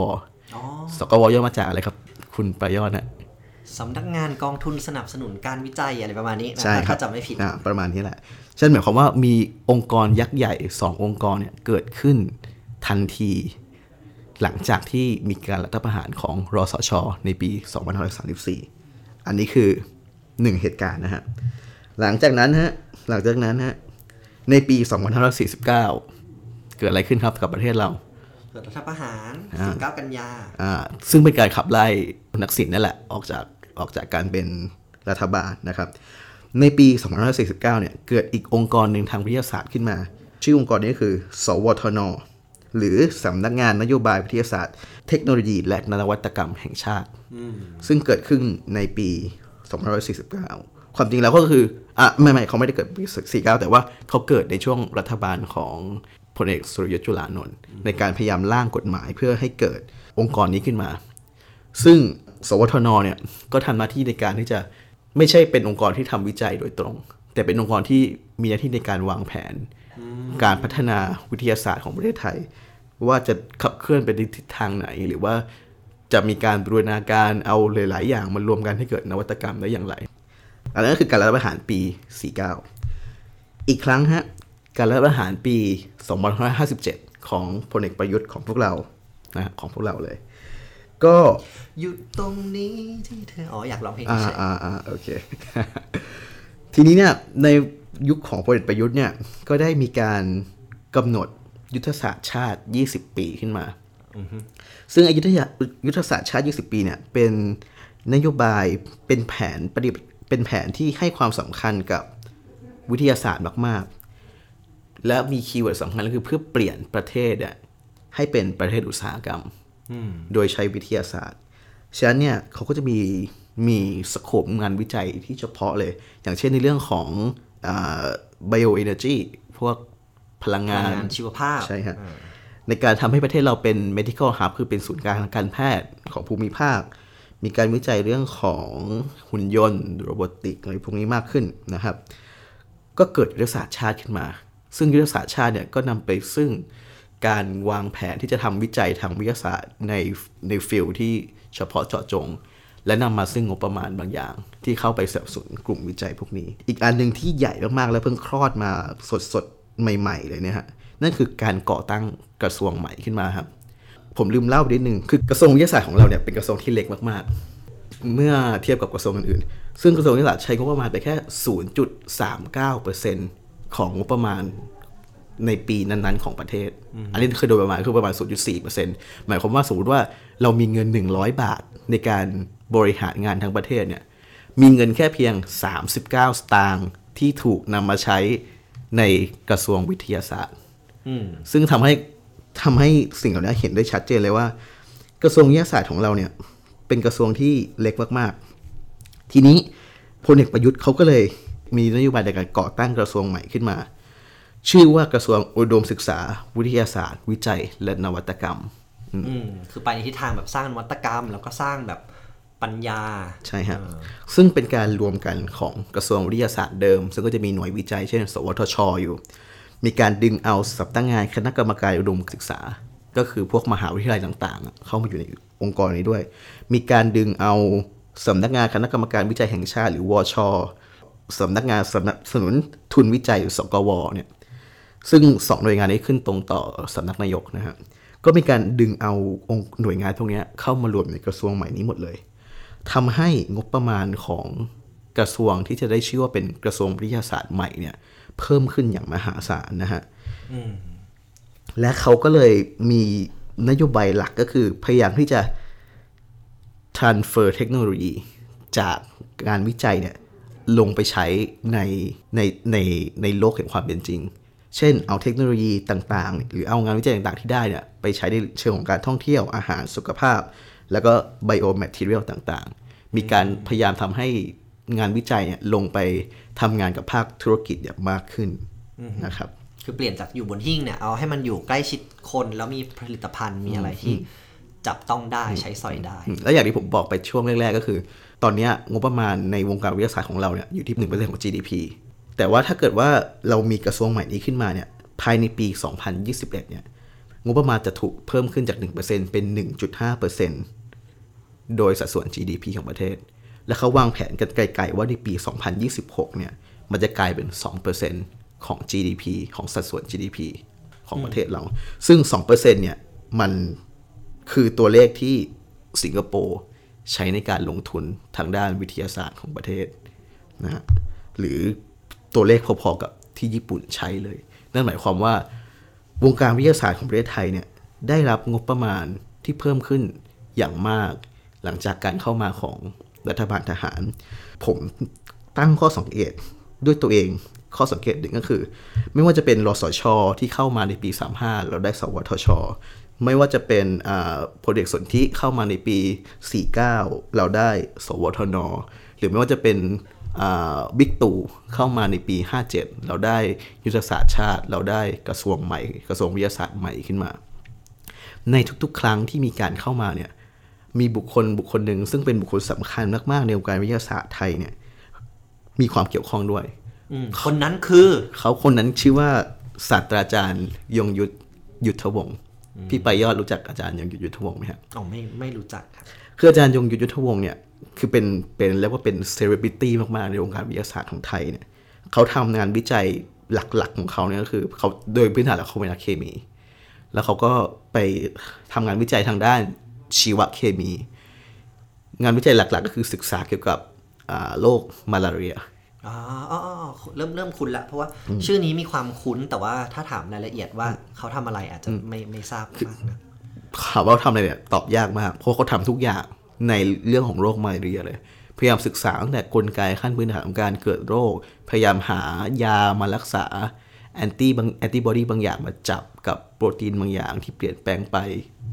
อ๋อสกวย่อมาจากอะไรครับ คุณประยอดนะสำนักงานกองทุนสนับสนุนการวิจัยอะไรประมาณนี้นะใช่ครับถ้าจำไม่ผิดอ่าประมาณนี้แหละ ฉะนั้นหมายความว่ามีองค์กรยักษ์ใหญ่สององค์กรเนี่ยเกิดขึ้นทันที หลังจากที่มีการรัฐประหารของรสช ในปี 2534 อันนี้คือหนึ่งเหตุการณ์นะฮะ หลังจากนั้นฮะ หลังจากนั้นฮะ ในปี 2549 เกิดอะไรขึ้นครับกับประเทศเราเกิดรัฐประหาร19กันยาอ่า ซึ่งเป็นการขับไล่นักสินนั่นแหละ ออกจากออกจากการเป็นรัฐบาลนะครับ ในปี 2549 เนี่ย เกิดอีกองค์กรหนึ่งทางวิทยาศาสตร์ขึ้นมา ชื่อองค์กรนี้คือ สวทน หรือสำนักงานนโยบายวิทยาศาสตร์ เทคโนโลยี และนวัตกรรมแห่งชาติ ซึ่งเกิดขึ้นในปี 2549 ความจริงแล้วก็คือ อะ ไม่ไม่เขาไม่ได้เกิดปี 49 แต่ว่าเขาเกิดในช่วงรัฐบาลของพลเอกสุรยุทธ์จุลานนท์ในการพยายามร่างกฎหมายเพื่อให้เกิดองค์กรนี้ขึ้นมา ซึ่งสวทนเนี่ยก็ทำหน้าที่ในการที่จะ ไม่ใช่เป็นองค์กรที่ทำวิจัยโดยตรง แต่เป็นองค์กรที่มีหน้าที่ในการวางแผน การพัฒนาวิทยาศาสตร์ของประเทศไทย ว่าจะขับเคลื่อนไปในทิศทางไหน หรือว่าจะมีการบูรณาการเอาหลาย ๆ อย่างมารวมกันให้เกิดนวัตกรรมได้อย่างไร อันนั้นก็คือการรัฐประหารปี 49 อีกครั้งฮะการรัฐประหารปี 2557 ของพลเอกประยุทธ์ของพวกเรานะของพวกเราเลย ก็อยู่ตรงนี้ที่เธออ๋ออยากร้องเพลงอ่าเฉยอ่าอ่าโอเค ทีนี้เนี่ยในยุคของพลเอกประยุทธ์เนี่ยก็ได้มีการกำหนดยุทธศาสตร์ชาติ 20 ปีขึ้นมา ซึ่งอายุทธศาสตร์ยุทธศาสตร์ชาติ 20 ปีเนี่ยเป็นนโยบายเป็นแผนปฏิบัติเป็นแผนที่ให้ความสำคัญกับวิทยาศาสตร์มากๆ และมี keyword สำคัญก็คือเพื่อเปลี่ยนประเทศอะให้เป็นประเทศอุตสาหกรรม โดยใช้วิทยาศาสตร์ ฉะนั้นเนี่ยเขาก็จะมีมีสโคปงานวิจัยที่เฉพาะเลย อย่างเช่นในเรื่องของไบโอเอเนจีพวกพลังๆงานงานชีวภาพใช่ฮะในการทำให้ประเทศเราเป็น medical hub คือเป็นศูนย์กลางทางการแพทย์ของภูมิภาค มีการวิจัยเรื่องของหุ่นยนต์โรบอติกอะไรพวกนี้มากขึ้นนะครับ ก็เกิดยุทธศาสตร์ชาติขึ้นมา ซึ่งยุทธศาสตร์ชาติเนี่ยก็นำไปซึ่ง การวางแผนที่จะทำวิจัยทางวิทยาศาสตร์ในในฟิลที่เฉพาะเจาะจง และนำมาซึ่งงบประมาณบางอย่าง ที่เข้าไปสนับสนุนกลุ่มวิจัยพวกนี้ อีกอันหนึ่งที่ใหญ่มากๆ และเพิ่งคลอดมาสดๆ ใหม่ ๆ เลยเนี่ยฮะนั่นคือการก่อตั้งกระทรวงใหม่ขึ้นมาครับ ผมลืมเล่าไปนิดนึงคือกระทรวงวิทยาศาสตร์ของเราเนี่ยเป็นกระทรวงที่เล็กมากๆ เมื่อเทียบกับกระทรวงอื่นๆ ซึ่งกระทรวงวิทยาศาสตร์ใช้งบประมาณไปแค่ 0.39%ของงบประมาณ ในปีนั้นๆของประเทศ อันนี้คือโดยประมาณคือประมาณ 0.4%หมายความว่าสมมติว่าเรามีเงิน 100 บาทในการบริหารงานทั้งประเทศเนี่ยมีเงินแค่เพียง 39 สตางค์ที่ถูกนำมาใช้ในกระทรวงวิทยาศาสตร์ซึ่งทำให้ทำให้สิ่งเหล่านี้เห็นได้ชัดเจนเลยว่า กระทรวงวิทยาศาสตร์ของเราเนี่ยเป็นกระทรวงที่เล็กมากๆ ทีนี้พลเอกประยุทธ์เขาก็เลยมีนโยบายในการก่อตั้งกระทรวงใหม่ขึ้นมา ชื่อว่ากระทรวงอุดมศึกษา วิทยาศาสตร์ วิจัย และนวัตกรรม อืมคือไปในทิศทางแบบสร้างนวัตกรรม แล้วก็สร้างแบบปัญญา ใช่ฮะซึ่งเป็นการรวมกันของกระทรวงวิทยาศาสตร์เดิม ซึ่งก็จะมีหน่วยวิจัย เช่น สวทชอยู่ มีการดึงเอาสำนักงานคณะกรรมการอุดมศึกษา ก็คือพวกมหาวิทยาลัยต่างๆ เข้ามาอยู่ในองค์กรนี้ด้วย มีการดึงเอาสำนักงานคณะกรรมการวิจัยแห่งชาติ หรือวชสำนักงานสนับสนุนทุนวิจัยหรือสกวเนี่ย ซึ่งสองหน่วยงานนี้ขึ้นตรงต่อสำนักนายกนะฮะก็มีการดึงเอาองค์หน่วยงานพวกนี้เข้ามารวมในกระทรวงใหม่นี้หมดเลยทำให้งบประมาณของกระทรวงที่จะได้ชื่อว่าเป็นกระทรวงวิทยาศาสตร์ใหม่เนี่ย เพิ่มขึ้นอย่างมหาศาลนะฮะและเขาก็เลยมีนโยบายหลักก็คือพยายามที่จะ transfer เทคโนโลยีจากงานวิจัยเนี่ยลงไปใช้ในในในในโลกแห่งความเป็นจริง เช่นเอาเทคโนโลยีต่างๆ หรือเอางานวิจัยต่างๆ ที่ได้เนี่ยไปใช้ในเชิงของการท่องเที่ยวอาหารสุขภาพ แล้วก็ไบโอแมทเทียลต่างๆ มีการพยายามทำให้งานวิจัยเนี่ยลงไปทำงานกับภาคธุรกิจเนี่ยมากขึ้นนะครับคือเปลี่ยนจากอยู่บนหิ้งเนี่ยเอาให้มันอยู่ใกล้ชิดคนแล้วมีผลิตภัณฑ์มีอะไรที่จับต้องได้ใช้สอยได้ แล้วอย่างที่ผมบอกไปช่วงแรกๆก็คือ ตอนเนี้ยงบประมาณในวงการวิทยาศาสตร์ของเราเนี่ยอยู่ที่1%ของ GDP แต่ว่าถ้าเกิดว่าเรามีกระทรวงใหม่นี้ขึ้นมาเนี่ยภายในปี 2021 เนี่ยงบประมาณจะถูกเพิ่มขึ้นจาก 1%เป็น 1.5%โดยสัดส่วน GDP ของประเทศ และเขาวางแผนกันไกลๆว่าในปี 2026 เนี่ยมันจะกลายเป็น 2%ของ GDP ของสัดส่วน GDP ของประเทศเรา ซึ่ง 2%เนี่ยมันคือตัวเลขที่สิงคโปร์ใช้ในการลงทุนทางด้านวิทยาศาสตร์ของประเทศนะฮะหรือ ตัวเลขพอๆกับที่ญี่ปุ่นใช้เลย นั่นหมายความว่าวงการวิทยาศาสตร์ของประเทศไทยเนี่ยได้รับงบประมาณที่เพิ่มขึ้นอย่างมาก หลังจากการเข้ามาของรัฐบาลทหาร ผมตั้งข้อสังเกตด้วยตัวเองข้อสังเกตหนึ่งก็คือ ไม่ว่าจะเป็นรสช ที่เข้ามาในปี 35 เราได้สวทช ไม่ว่าจะเป็นโปรเจกต์สนธิเข้ามาในปี 49 เราได้ สวทน หรือไม่ว่าจะเป็น บิ๊กตู่เข้ามาในปี 57 เราได้ยุทธศาสตร์ชาติ เราได้กระทรวงใหม่ กระทรวงวิทยาศาสตร์ใหม่ขึ้นมา ในทุกๆ ครั้งที่มีการเข้ามาเนี่ยมีบุคคลบุคคลหนึ่งซึ่งเป็นบุคคลสำคัญมากๆในวงการวิทยาศาสตร์ไทยเนี่ยมีความเกี่ยวข้องด้วยคนนั้นคือ เขาคนนั้นชื่อว่าศาสตราจารย์ยงยุทธยุทธวงศ์พี่ไปยอดรู้จักอาจารย์ยงยุทธยุทธวงศ์ไหมครับอ๋อไม่ไม่รู้จักครับคืออาจารย์ยงยุทธยุทธวงศ์เนี่ย คือเป็นเป็นเรียกว่าเป็นเซเลบริตี้มาก ๆ ในวงการวิทยาศาสตร์ของไทยเนี่ยเขาทำงานวิจัยหลัก ๆ ของเขาเนี่ยก็คือเขาโดยพื้นฐานแล้วเขาเป็นนักเคมี แล้วเขาก็ไปทำงานวิจัยทางด้านชีวเคมี งานวิจัยหลัก ๆ ก็คือศึกษาเกี่ยวกับโรคมาลาเรียอ๋ออ๋อเริ่มเริ่มคุ้นละเพราะว่าชื่อนี้มีความคุ้นแต่ว่าถ้าถามรายละเอียดว่าเขาทำอะไรอาจจะไม่ไม่ทราบมากนะถามว่าทำอะไรเนี่ยตอบยากมากเพราะเขาทำทุกอย่าง ในเรื่องของโรคมาเรียเลย พยายามศึกษาตั้งแต่กลไกขั้นพื้นฐานของการเกิดโรค พยายามหายามารักษาแอนตี้บางแอนติบอดีบางอย่างมาจับกับโปรตีนบางอย่างที่เปลี่ยนแปลงไป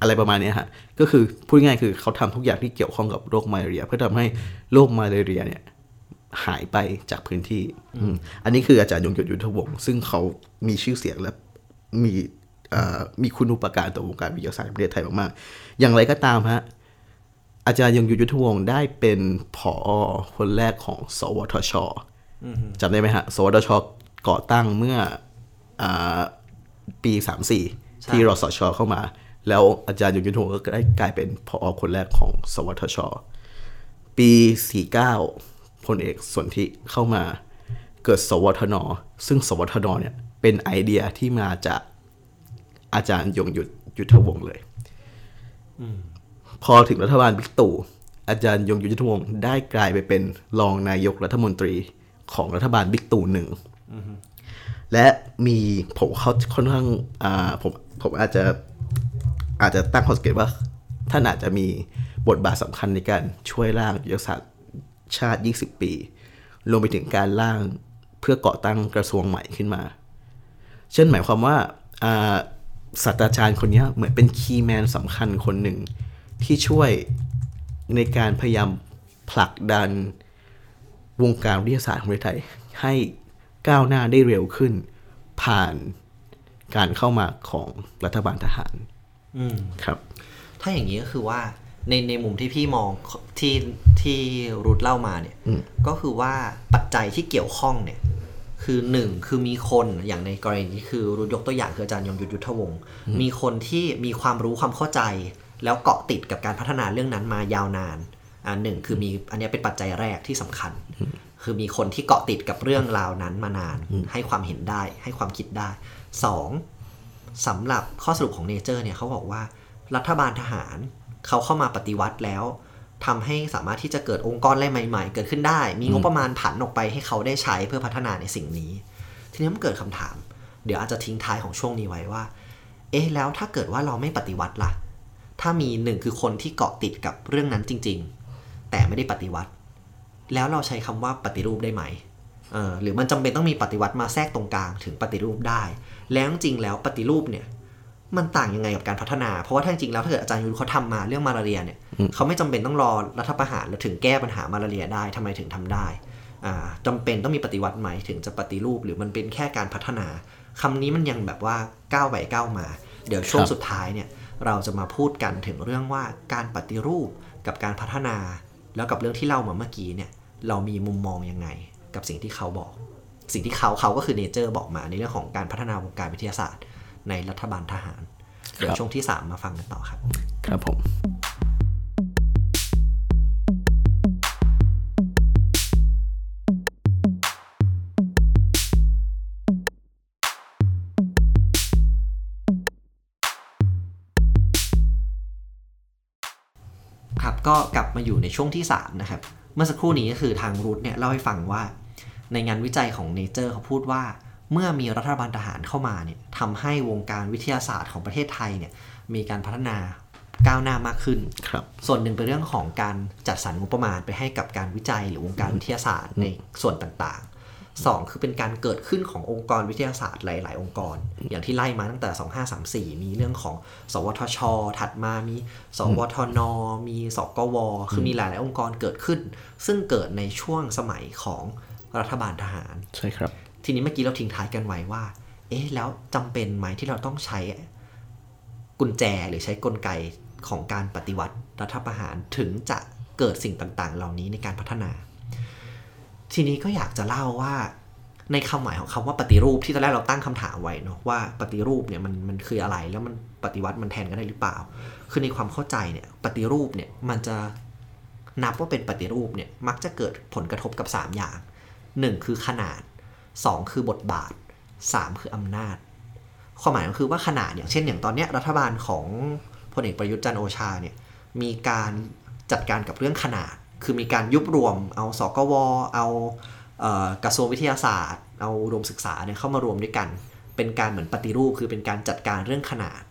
อะไรประมาณนี้ฮะ ก็คือพูดง่ายๆคือเขาทำทุกอย่างที่เกี่ยวข้องกับโรคมาเรีย เพื่อทำให้โรคมาเรียเนี่ยหายไปจากพื้นที่ อันนี้คืออาจารย์ยงยุทธยุทธวงศ์ซึ่งเขามีชื่อเสียงและมีมีคุณอุปการต่อวงการวิทยาศาสตร์ประเทศไทยมากๆ อย่างไรก็ตามฮะ อาจารย์ยงยุทธยุทธวงศ์ได้เป็นผอคนแรกของ สวทชจำได้ไหมฮะ สวทชก่อตั้งเมื่ออปี 34 ที่รสชเข้ามา แล้วอาจารย์ยงยุทธวงศ์ก็ได้กลายเป็นพอคนแรกของ สวทช ปี 49พลเอกสนธิเข้ามาเกิดสวทน ซึ่งสวทนเนี่ยเป็นไอเดียที่มาจากอาจารย์ยงยุทธยุทธวงศ์เลย พอถึงรัฐบาลบิ๊กตู่อาจารย์ยงยุทธวงศ์ได้กลายไปเป็นรองนายกรัฐมนตรีของรัฐบาลบิ๊กตู่หนึ่งและมีผมเขาค่อนข้างอ่าผมผมอาจจะอาจจะตั้งข้อสังเกตว่าท่านอาจจะมีบทบาทสำคัญในการช่วยร่างยุทธศาสตร์ชาติ 20 ปีรวมไปถึงการร่างเพื่อก่อตั้งกระทรวงใหม่ขึ้นมา เช่นหมายความว่าศาสตราจารย์คนนี้เหมือนเป็นคีย์แมนสำคัญคนหนึ่ง ที่ช่วยในการพยายามผลักดันวงการวิทยาศาสตร์ของประเทศไทยให้ก้าวหน้าได้เร็วขึ้น ผ่านการเข้ามาของรัฐบาลทหารครับ ถ้าอย่างนี้ก็คือว่าในในมุมที่พี่มองที่ที่รูทเล่ามาเนี่ยก็คือว่าปัจจัยที่เกี่ยวข้องเนี่ย คือหนึ่งคือมีคนอย่างในกรณีนี้คือรูทยกตัวอย่างคืออาจารย์ยงยุทธยุทธวงศ์มีคนที่มีความรู้ความเข้าใจ แล้วเกาะติดกับการพัฒนาเรื่องนั้นมายาวนานอันหนึ่งคือมีอันนี้เป็นปัจจัยแรกที่สำคัญ คือมีคนที่เกาะติดกับเรื่องราวนั้นมานาน ให้ความเห็นได้ ให้ความคิดได้สองสำหรับข้อสรุปของเนเจอร์เนี่ยเขาบอกว่ารัฐบาลทหารเขาเข้ามาปฏิวัติแล้วทำให้สามารถที่จะเกิดองค์กรอะไรใหม่ ๆ เกิดขึ้นได้ มีงบประมาณผันออกไปให้เขาได้ใช้เพื่อพัฒนาในสิ่งนี้ ทีนี้มันเกิดคำถาม เดี๋ยวอาจจะทิ้งท้ายของช่วงนี้ไว้ว่า เอ๊ะแล้วถ้าเกิดว่าเราไม่ปฏิวัติล่ะ ถ้ามีหนึ่งคือคนที่เกาะติดกับเรื่องนั้นจริง ๆ แต่ไม่ได้ปฏิวัติ แล้วเราใช้คำว่าปฏิรูปได้ไหมเออหรือมันจำเป็นต้องมีปฏิวัติมาแทรกตรงกลางถึงปฏิรูปได้ แล้วจริงแล้วปฏิรูปเนี่ยมันต่างยังไงกับการพัฒนา เพราะว่าถ้าจริงแล้วถ้าเกิดอาจารย์ยุทธเขาทำมาเรื่องมาลาเรียเนี่ยเขาไม่จำเป็นต้องรอรัฐประหารแล้วถึงแก้ปัญหามาลาเรียได้ทำไมถึงทำได้จำเป็นต้องมีปฏิวัติไหมถึงจะปฏิรูปหรือมันเป็นแค่การพัฒนาคำนี้มันยังแบบว่าก้าวไปก้าวมา เดี๋ยวช่วงสุดท้ายเนี่ย เราจะมาพูดกันถึงเรื่องว่าการปฏิรูปกับการพัฒนา แล้วกับเรื่องที่เล่ามาเมื่อกี้เนี่ยเรามีมุมมองยังไง กับสิ่งที่เขาบอก สิ่งที่เขาเขาก็คือเนเจอร์บอกมาในเรื่องของการพัฒนาวงการวิทยาศาสตร์ ในรัฐบาลทหารเดี๋ยวช่วงที่ 3 มาฟังกันต่อครับ ครับผม ก็กลับมาอยู่ในช่วงที่ 3 นะครับ เมื่อสักครู่นี้ก็คือทางรูทเนี่ยเล่าให้ฟังว่า ในงานวิจัยของเนเจอร์เขาพูดว่า เมื่อมีรัฐบาลทหารเข้ามาเนี่ยทำให้วงการวิทยาศาสตร์ของประเทศไทยเนี่ยมีการพัฒนาก้าวหน้ามากขึ้นครับส่วนหนึ่งเป็นเรื่องของการจัดสรรงบประมาณไปให้กับการวิจัยหรือวงการวิทยาศาสตร์ในส่วนต่าง ๆสองคือเป็นการเกิดขึ้นขององค์กรวิทยาศาสตร์หลาย ๆ องค์กร อย่างที่ไล่มาตั้งแต่ 2534 มีเรื่องของ สวทช ถัดมามี สวทน มีสกว คือมีหลาย ๆ องค์กรเกิดขึ้น ซึ่งเกิดในช่วงสมัยของรัฐบาลทหาร ใช่ครับ ทีนี้เมื่อกี้เราทิ้งท้ายกันไว้ว่า เอ๊ะ แล้วจำเป็นไหมที่เราต้องใช้กุญแจหรือใช้กลไกของการปฏิวัติรัฐประหารถึงจะเกิดสิ่งต่าง ๆ เหล่านี้ในการพัฒนา ทีนี้ก็อยากจะเล่าว่า ในคำหมายของคำว่าปฏิรูปที่ตอนแรกเราตั้งคำถามไว้เนาะว่าปฏิรูปเนี่ยมันมันคืออะไรแล้วมันปฏิวัติมันแทนกันได้หรือเปล่า คือในความเข้าใจเนี่ยปฏิรูปเนี่ยมันจะนับว่าเป็นปฏิรูปเนี่ยมักจะเกิดผลกระทบกับ 3 อย่าง 1 คือขนาด 2 คือบทบาท 3 คืออำนาจ ความหมายก็คือว่าขนาดอย่างเช่นอย่างตอนนี้รัฐบาลของพลเอกประยุทธ์จันโอชาเนี่ยมีการจัดการกับเรื่องขนาด คือมีการยุบรวม เอาสกวเอากระทรวงวิทยาศาสตร์ เอารวมศึกษาเนี่ยเข้ามารวมด้วยกัน เป็นการเหมือนปฏิรูป คือเป็นการจัดการเรื่องขนาด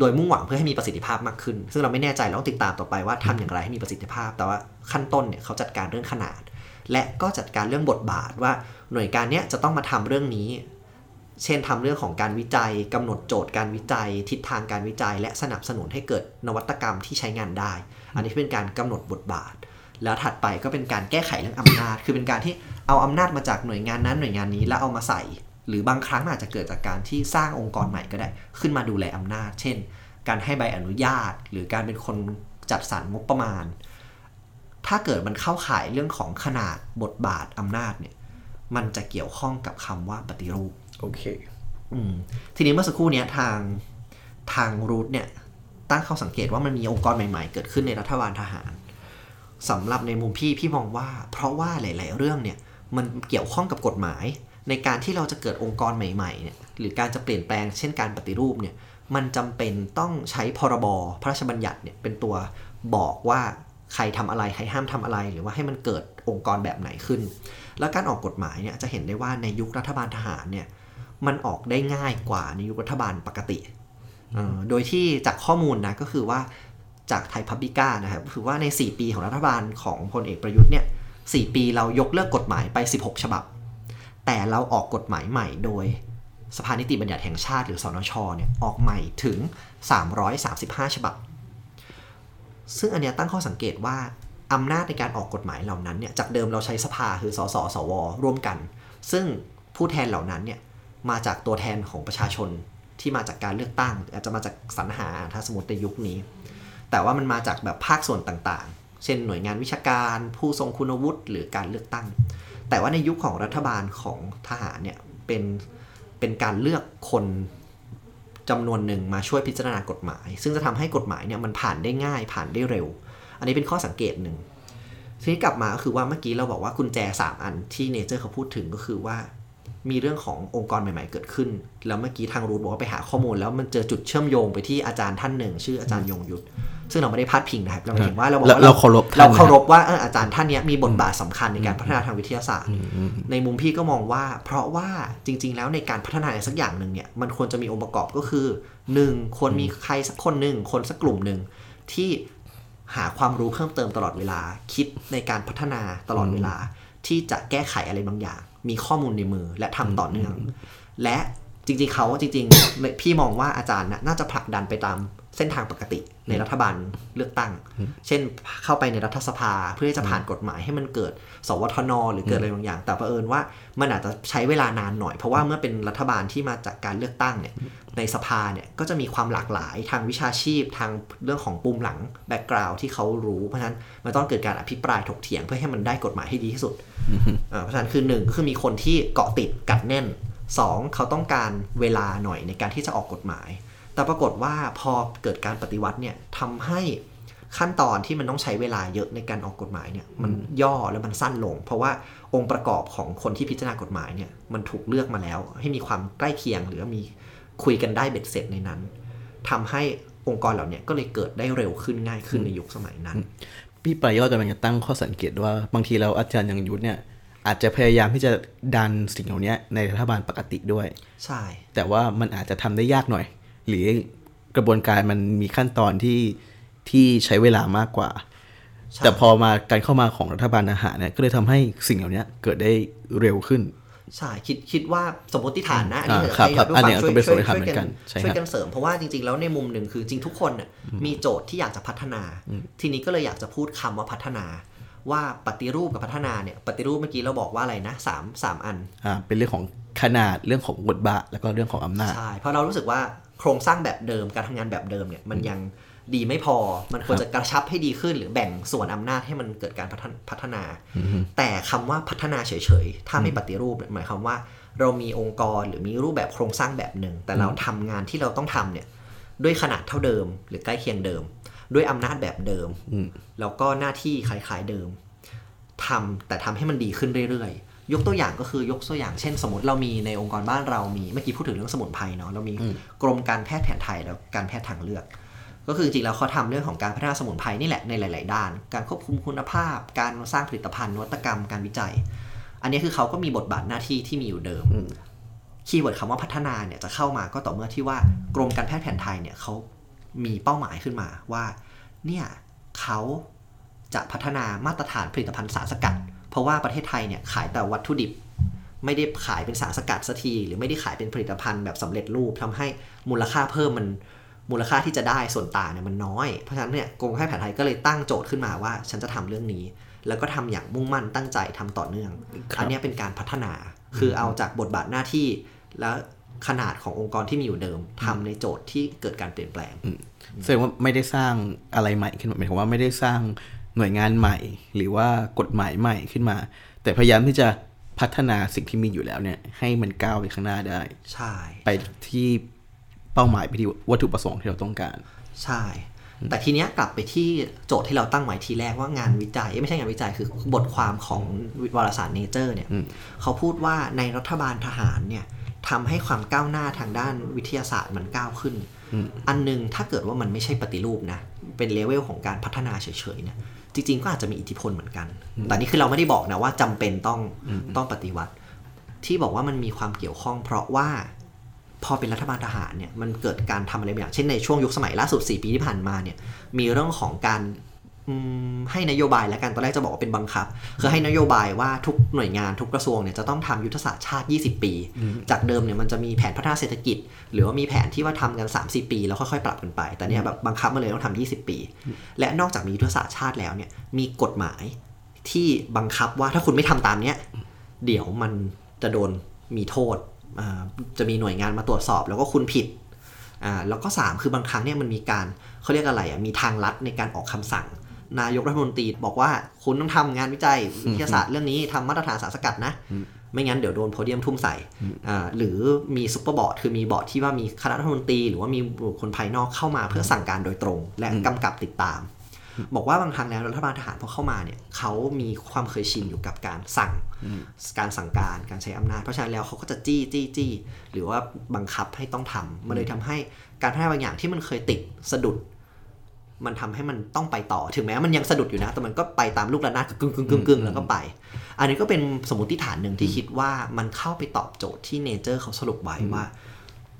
โดยมุ่งหวังเพื่อให้มีประสิทธิภาพมากขึ้น ซึ่งเราไม่แน่ใจเราต้องติดตามต่อไปว่าทำอย่างไรให้มีประสิทธิภาพ แต่ว่าขั้นต้นเนี่ยเขาจัดการเรื่องขนาด และก็จัดการเรื่องบทบาทว่าหน่วยการเนี้ยจะต้องมาทำเรื่องนี้ เช่นทำเรื่องของการวิจัยกำหนดโจทย์การวิจัย ทิศทางการวิจัย และสนับสนุนให้เกิดนวัตกรรมที่ใช้งานได้ อันนี้เป็นการกำหนดบทบาท แล้วถัดไปก็เป็นการแก้ไขเรื่องอำนาจ คือเป็นการที่เอาอำนาจมาจากหน่วยงานนั้นหน่วยงานนี้แล้วเอามาใส่ หรือบางครั้งอาจจะเกิดจากการที่สร้างองค์กรใหม่ก็ได้ ขึ้นมาดูแลอำนาจ เช่น การให้ใบอนุญาต หรือการเป็นคนจัดสรรงบประมาณ ถ้าเกิดมันเข้าข่ายเรื่องของขนาดบทบาทอำนาจเนี่ยมันจะเกี่ยวข้องกับคำว่าปฏิรูปโอเคอืมทีนี้เมื่อสักครู่นี้ทางทางรูทเนี่ยตั้งข้อสังเกตว่ามันมีองค์กรใหม่ๆ เกิดขึ้นในรัฐบาลทหาร สำหรับในมุมพี่พี่มองว่า เพราะว่าหลาย ๆ เรื่องเนี่ยมันเกี่ยวข้องกับกฎหมาย ในการที่เราจะเกิดองค์กรใหม่ๆเนี่ยหรือการจะเปลี่ยนแปลงเช่นการปฏิรูปเนี่ยมันจำเป็นต้องใช้พรบพระราชบัญญัติเนี่ยเป็นตัวบอกว่าใครทำอะไรใครห้ามทำอะไร หรือว่าให้มันเกิดองค์กรแบบไหนขึ้น แล้วการออกกฎหมายเนี่ยจะเห็นได้ว่าในยุครัฐบาลทหารเนี่ยมันออกได้ง่ายกว่าในยุครัฐบาลปกติ โดยที่จากข้อมูลนะก็คือว่า จากไทยพับบิก้านะครับคือว่าใน 4 ปีของรัฐบาลของพลเอกประยุทธ์เนี่ยสปีเรายกเลิกกฎหมายไป 16 ฉบับ แต่เราออกกฎหมายใหม่โดยสภานิติบัญญัติแห่งชาติหรือสนชเนี่ยออกใหม่ถึง 335 ฉบับ ซึ่งอันนี้ตั้งข้อสังเกตว่าอำนาจในการออกกฎหมายเหล่านั้นเนี่ยจากเดิมเราใช้สภาคือสสสว ร่วมกัน ซึ่งผู้แทนเหล่านั้นเนี่ยมาจากตัวแทนของประชาชนที่มาจากการเลือกตั้งอาจจะมาจากสรรหาถ้าสมมติในยุคนี้ แต่ว่ามันมาจากแบบภาคส่วนต่างๆ เช่นหน่วยงานวิชาการ ผู้ทรงคุณวุฒิหรือการเลือกตั้ง แต่ว่าในยุคของรัฐบาลของทหารเนี่ยเป็นเป็นการเลือกคนจำนวนหนึ่งมาช่วยพิจารณากฎหมาย ซึ่งจะทำให้กฎหมายเนี่ยมันผ่านได้ง่ายผ่านได้เร็ว อันนี้เป็นข้อสังเกตหนึ่งทีนี้กลับมาก็คือว่าเมื่อกี้เราบอกว่ากุญแจ 3 อันที่เนเจอร์เขาพูดถึงก็คือว่า มีเรื่องขององค์กรใหม่ๆเกิดขึ้น แล้วเมื่อกี้ทางรูทบอกว่าไปหาข้อมูล แล้วมันเจอจุดเชื่อมโยงไปที่อาจารย์ท่านหนึ่ง ชื่ออาจารย์ยงยุทธ ซึ่งเราไม่ได้พาดพิงนะครับเราเห็นว่าเราบอกว่าเราเคารพเราเคารพว่าอาจารย์ท่านนี้มีบทบาทสำคัญในการพัฒนาทางวิทยาศาสตร์ ในมุมพี่ก็มองว่า เพราะว่าจริง ๆ แล้วในการพัฒนาอะไรสักอย่างหนึ่งเนี่ยมันควรจะมีองค์ประกอบก็คือหนึ่งควรมีใครสักคนหนึ่งคนสักกลุ่มหนึ่งที่หาความรู้เพิ่มเติมตลอดเวลา คิดในการพัฒนาตลอดเวลา ที่จะแก้ไขอะไรบางอย่าง มีข้อมูลในมือและทำต่อเนื่อง และจริงๆเขาจริงๆ พี่มองว่าอาจารย์น่าจะผลักดันไปตาม เส้นทางปกติในรัฐบาลเลือกตั้ง เช่นเข้าไปในรัฐสภาเพื่อที่จะผ่านกฎหมายให้มันเกิด สวทน หรือเกิดอะไรบางอย่าง แต่เผอิญว่ามันอาจจะใช้เวลานานหน่อย เพราะว่าเมื่อเป็นรัฐบาลที่มาจากการเลือกตั้งเนี่ยในสภาเนี่ยก็จะมีความหลากหลายทางวิชาชีพทางเรื่องของภูมิหลัง background ที่เขารู้เพราะฉะนั้นมันต้องเกิดการอภิปรายถกเถียงเพื่อให้มันได้กฎหมายให้ดีที่สุดเพราะฉะนั้นคือหนึ่งก็คือมีคนที่เกาะติดกัดแน่น 2 เขาต้องการเวลาหน่อยในการที่จะออกกฎหมาย แต่ปรากฏว่าพอเกิดการปฏิวัติเนี่ยทำให้ขั้นตอนที่มันต้องใช้เวลาเยอะในการออกกฎหมายเนี่ยมันย่อแล้วมันสั้นลง เพราะว่าองค์ประกอบของคนที่พิจารณากฎหมายเนี่ยมันถูกเลือกมาแล้ว ให้มีความใกล้เคียง หรือมีคุยกันได้เบ็ดเสร็จในนั้นทำให้องค์กรเหล่านี้ก็เลยเกิดได้เร็วขึ้นง่ายขึ้นในยุคสมัยนั้น พี่ปรายอดกำลังจะตั้งข้อสังเกตว่าบางทีเราอาจารย์ยังยุทธเนี่ยอาจจะพยายามที่จะดันสิ่งเหล่านี้ในรัฐบาลปกติด้วย ใช่ แต่ว่ามันอาจจะทำได้ยากหน่อย หรือกระบวนการมันมีขั้นตอนที่ที่ใช้เวลามากกว่า แต่พอมาการเข้ามาของรัฐบาลอาหารเนี่ยก็เลยทำให้สิ่งเหล่านี้เกิดได้เร็วขึ้นใช่คิดคิดว่าสมมติฐานนะอันนี้ครับอันนี้ก็เป็นสมมติฐานเหมือนกันช่วยกันเสริมเพราะว่าจริงๆแล้วในมุมหนึ่งคือจริงทุกคนมีโจทย์ที่อยากจะพัฒนา ทีนี้ก็เลยอยากจะพูดคำว่าพัฒนา ว่าปฏิรูปกับพัฒนาเนี่ยปฏิรูปเมื่อกี้เราบอกว่าอะไรนะสามสามอันอ่าเป็นเรื่องของขนาดเรื่องของบทบาทแล้วก็เรื่องของอำนาจใช่เพราะเรารู้สึกว่า โครงสร้างแบบเดิมการทำงานแบบเดิมเนี่ยมันยังดีไม่พอ มันควรจะกระชับให้ดีขึ้น หรือแบ่งส่วนอำนาจให้มันเกิดการพัฒนา แต่คำว่าพัฒนาเฉยๆ ถ้าไม่ปฏิรูปหมายความว่า เรามีองค์กรหรือมีรูปแบบโครงสร้างแบบหนึ่ง แต่เราทำงานที่เราต้องทำเนี่ยด้วยขนาดเท่าเดิม หรือใกล้เคียงเดิม ด้วยอำนาจแบบเดิม แล้วก็หน้าที่คล้ายๆเดิมทำแต่ทำให้มันดีขึ้นเรื่อยๆ ยกตัวอย่างก็คือยกตัวอย่างเช่น สมมติเรามีในองค์กรบ้านเรามีเมื่อกี้พูดถึงเรื่องสมุนไพรเนาะเรามีกรมการแพทย์แผนไทยแล้วการแพทย์ทางเลือก ก็คือจริงแล้วเขาทำเรื่องของการพัฒนาสมุนไพรนี่แหละในหลาย ๆ ด้าน การควบคุมคุณภาพ การสร้างผลิตภัณฑ์นวัตกรรมการวิจัย อันนี้คือเขาก็มีบทบาทหน้าที่ที่มีอยู่เดิมคีย์เวิร์ดคำว่าพัฒนาเนี่ยจะเข้ามาก็ต่อเมื่อที่ว่ากรมการแพทย์แผนไทยเนี่ยเขามีเป้าหมายขึ้นมาว่าเนี่ยเขาจะพัฒนามาตรฐานผลิตภัณฑ์สารสกัด เพราะว่าประเทศไทยเนี่ยขายแต่วัตถุดิบ ไม่ได้ขายเป็นสารสกัดสักที หรือไม่ได้ขายเป็นผลิตภัณฑ์แบบสำเร็จรูปทำให้มูลค่าเพิ่มมันมูลค่าที่จะได้ส่วนต่างเนี่ยมันน้อย เพราะฉะนั้นเนี่ยกรมการแพทย์แผนไทยก็เลยตั้งโจทย์ขึ้นมาว่า ฉันจะทำเรื่องนี้ แล้วก็ทำอย่างมุ่งมั่นตั้งใจทำต่อเนื่อง อันนี้เป็นการพัฒนา คือเอาจากบทบาทหน้าที่แล้วขนาดขององค์กรที่มีอยู่เดิมทำในโจทย์ที่เกิดการเปลี่ยนแปลงแสดงว่าไม่ได้สร้างอะไรใหม่ขึ้นมาหมายความว่าไม่ได้สร้าง หน่วยงานใหม่ หรือว่ากฎหมายใหม่ขึ้นมา แต่พยายามที่จะพัฒนาสิ่งที่มีอยู่แล้วเนี่ย ให้มันก้าวไปข้างหน้าได้ ใช่ ไปที่เป้าหมายไปที่วัตถุประสงค์ที่เราต้องการ ใช่ แต่ทีเนี้ยกลับไปที่โจทย์ที่เราตั้งไว้ทีแรกว่างานวิจัยเอ้ยไม่ใช่งานวิจัยคือบทความของวารสาร Nature เนี่ยเขาพูดว่าในรัฐบาลทหารเนี่ยทำให้ความก้าวหน้าทางด้านวิทยาศาสตร์มันก้าวขึ้น อันหนึงถ้าเกิดว่ามันไม่ใช่ปฏิรูปนะ เป็นเลเวลของการพัฒนาเฉยๆเนี่ย จริง ๆ ก็อาจจะมีอิทธิพลเหมือนกัน แต่นี่คือเราไม่ได้บอกนะว่าจำเป็นต้องต้องปฏิวัติ ที่บอกว่ามันมีความเกี่ยวข้อง เพราะว่าพอเป็นรัฐบาลทหารเนี่ยมันเกิดการทำอะไรบางอย่างเช่นในช่วงยุคสมัยล่าสุด 4 ปีที่ผ่านมาเนี่ยมีเรื่องของการอืม ให้นโยบายและกันตอนแรกจะบอกว่าเป็นบังคับ คือให้นโยบายว่าทุกหน่วยงานทุกกระทรวงเนี่ยจะต้องทำยุทธศาสตร์ชาติ 20 ปี จากเดิมเนี่ยมันจะมีแผนพัฒนาเศรษฐกิจ หรือว่ามีแผนที่ว่าทำกัน3-4ปี แล้วค่อยๆปรับกันไป แต่เนี่ยแบบบังคับมาเลยต้องทำ20 ปี และนอกจากมียุทธศาสตร์ชาติแล้วเนี่ยมีกฎหมายที่บังคับว่าถ้าคุณไม่ทำตามเนี้ยเดี๋ยวมันจะโดนมีโทษอ่าจะมีหน่วยงานมาตรวจสอบ แล้วก็คุณผิดอ่าแล้วก็ 3 คือบางครั้งเนี่ยมันมีการเขาเรียกอะไรอะมีทางลัดในการออกคำสั่ง นายกรัฐมนตรีบอกว่าคุณต้องทำงานวิจัยวิทยาศาสตร์เรื่องนี้ทำมาตรฐานสารสกัดนะ ไม่งั้นเดี๋ยวโดนโพเดียมทุ่มใส่อ่าหรือมีซุปเปอร์บอร์ดคือมีบอร์ดที่ว่ามีคณะรัฐมนตรี หรือว่ามีบุคคลภายนอกเข้ามาเพื่อสั่งการโดยตรง และกำกับติดตาม บอกว่าบางครั้งแล้วรัฐบาลทหารพอเข้ามาเนี่ยเขามีความเคยชินอยู่กับการสั่งการสั่งการการใช้อำนาจ เพราะฉะนั้นแล้วเขาก็จะจี้จี้จี้หรือว่าบังคับให้ต้องทำมันเลยทำให้การพัฒนาบางอย่างที่มันเคยติดสะดุด มันทำให้มันต้องไปต่อถึงแม้มันยังสะดุดอยู่นะ แต่มันก็ไปตามลูกระนาดกึ่งกึ่งกึ่งกึ่งแล้วก็ไป อันนี้ก็เป็นสมมติฐานหนึ่งที่คิดว่ามันเข้าไปตอบโจทย์ที่เนเจอร์เขาสรุปไว้ว่า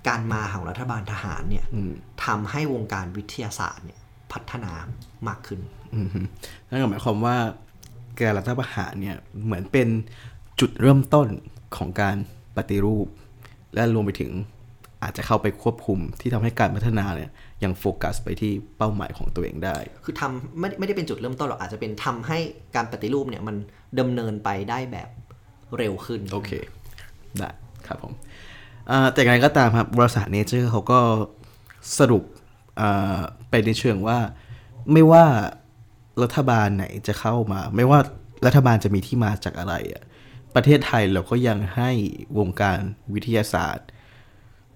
การมาของรัฐบาลทหารเนี่ยทำให้วงการวิทยาศาสตร์เนี่ยพัฒนามากขึ้นอือฮึนั่นก็หมายความว่าการรัฐประหารเนี่ยเหมือนเป็นจุดเริ่มต้นของการปฏิรูป และรวมไปถึงอาจจะเข้าไปควบคุมที่ทำให้การพัฒนาเนี่ย ยังโฟกัสไปที่เป้าหมายของตัวเองได้ คือทำไม่ไม่ได้เป็นจุดเริ่มต้นหรอกอาจจะเป็นทำให้การปฏิรูปเนี่ยมันดำเนินไปได้แบบเร็วขึ้น โอเค ได้ครับผมอ่าแต่อย่างไรก็ตามครับบริษัทเนเจอร์เขาก็สรุปอ่าไปในเชิงว่าไม่ว่ารัฐบาลไหนจะเข้ามา ไม่ว่ารัฐบาลจะมีที่มาจากอะไรอะประเทศไทยเราก็ยังให้วงการวิทยาศาสตร์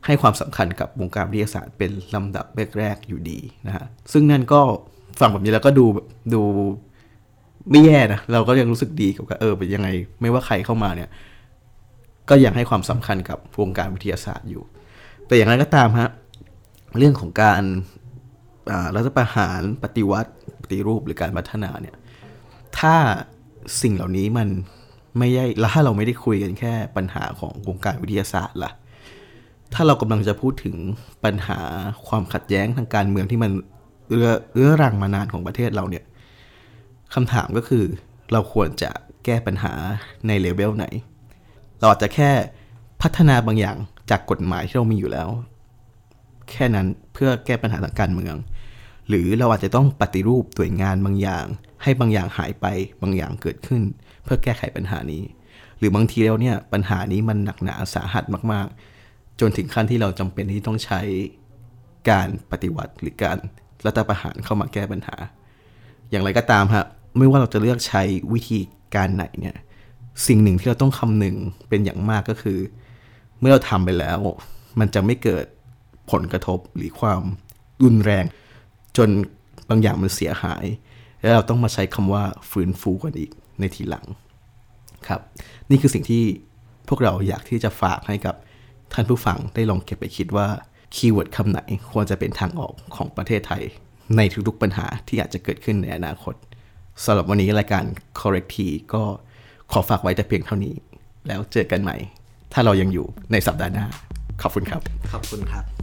ให้ความสำคัญกับวงการวิทยาศาสตร์เป็นลำดับแรกๆอยู่ดีนะฮะซึ่งนั่นก็ฟังแบบนี้แล้วก็ดูดูไม่แย่นะเราก็ยังรู้สึกดีกับเออเป็นยังไง ไม่ว่าใครเข้ามาเนี่ย ก็ยังให้ความสำคัญกับวงการวิทยาศาสตร์อยู่ แต่อย่างไรก็ตามฮะเรื่องของการอ่ารัฐประหารปฏิวัติปฏิรูปหรือการพัฒนาเนี่ย ถ้าสิ่งเหล่านี้มันไม่ได้แล้วถ้าเราไม่ได้คุยกันแค่ปัญหาของวงการวิทยาศาสตร์ล่ะ ถ้าเรากำลังจะพูดถึงปัญหาความขัดแย้งทางการเมืองที่มันเอื้อเอื้อรังมานานของประเทศเราเนี่ยคำถามก็คือเราควรจะแก้ปัญหาในเลเวลไหน เราอาจจะแค่พัฒนาบางอย่างจากกฎหมายที่เรามีอยู่แล้ว แค่นั้นเพื่อแก้ปัญหาทางการเมือง หรือเราอาจจะต้องปฏิรูปหน่วงานบางอย่าง ให้บางอย่างหายไปบางอย่างเกิดขึ้น เพื่อแก้ไขปัญหานี้ หรือบางทีแล้วเนี่ยปัญหานี้มันหนักหนาสาหัสมากๆ จนถึงขั้นที่เราจำเป็นที่ต้องใช้การปฏิวัติหรือการรัฐประหารเข้ามาแก้ปัญหา อย่างไรก็ตามฮะไม่ว่าเราจะเลือกใช้วิธีการไหนเนี่ยสิ่งหนึ่งที่เราต้องคำนึงเป็นอย่างมากก็คือ เมื่อเราทำไปแล้ว มันจะไม่เกิดผลกระทบหรือความรุนแรง จนบางอย่างมันเสียหาย แล้วเราต้องมาใช้คำว่าฟื้นฟูกันอีกในทีหลังครับ นี่คือสิ่งที่พวกเราอยากที่จะฝากให้กับ ท่านผู้ฟังได้ลองเก็บไปคิดว่าคีย์เวิร์ดคำไหนควรจะเป็นทางออกของประเทศไทย ในทุกๆปัญหาที่อาจจะเกิดขึ้นในอนาคตสำหรับวันนี้รายการ correct T ก็ขอฝากไว้แต่เพียงเท่านี้ แล้วเจอกันใหม่ ถ้าเรายังอยู่ในสัปดาห์หน้า ขอบคุณครับ ขอบคุณครับ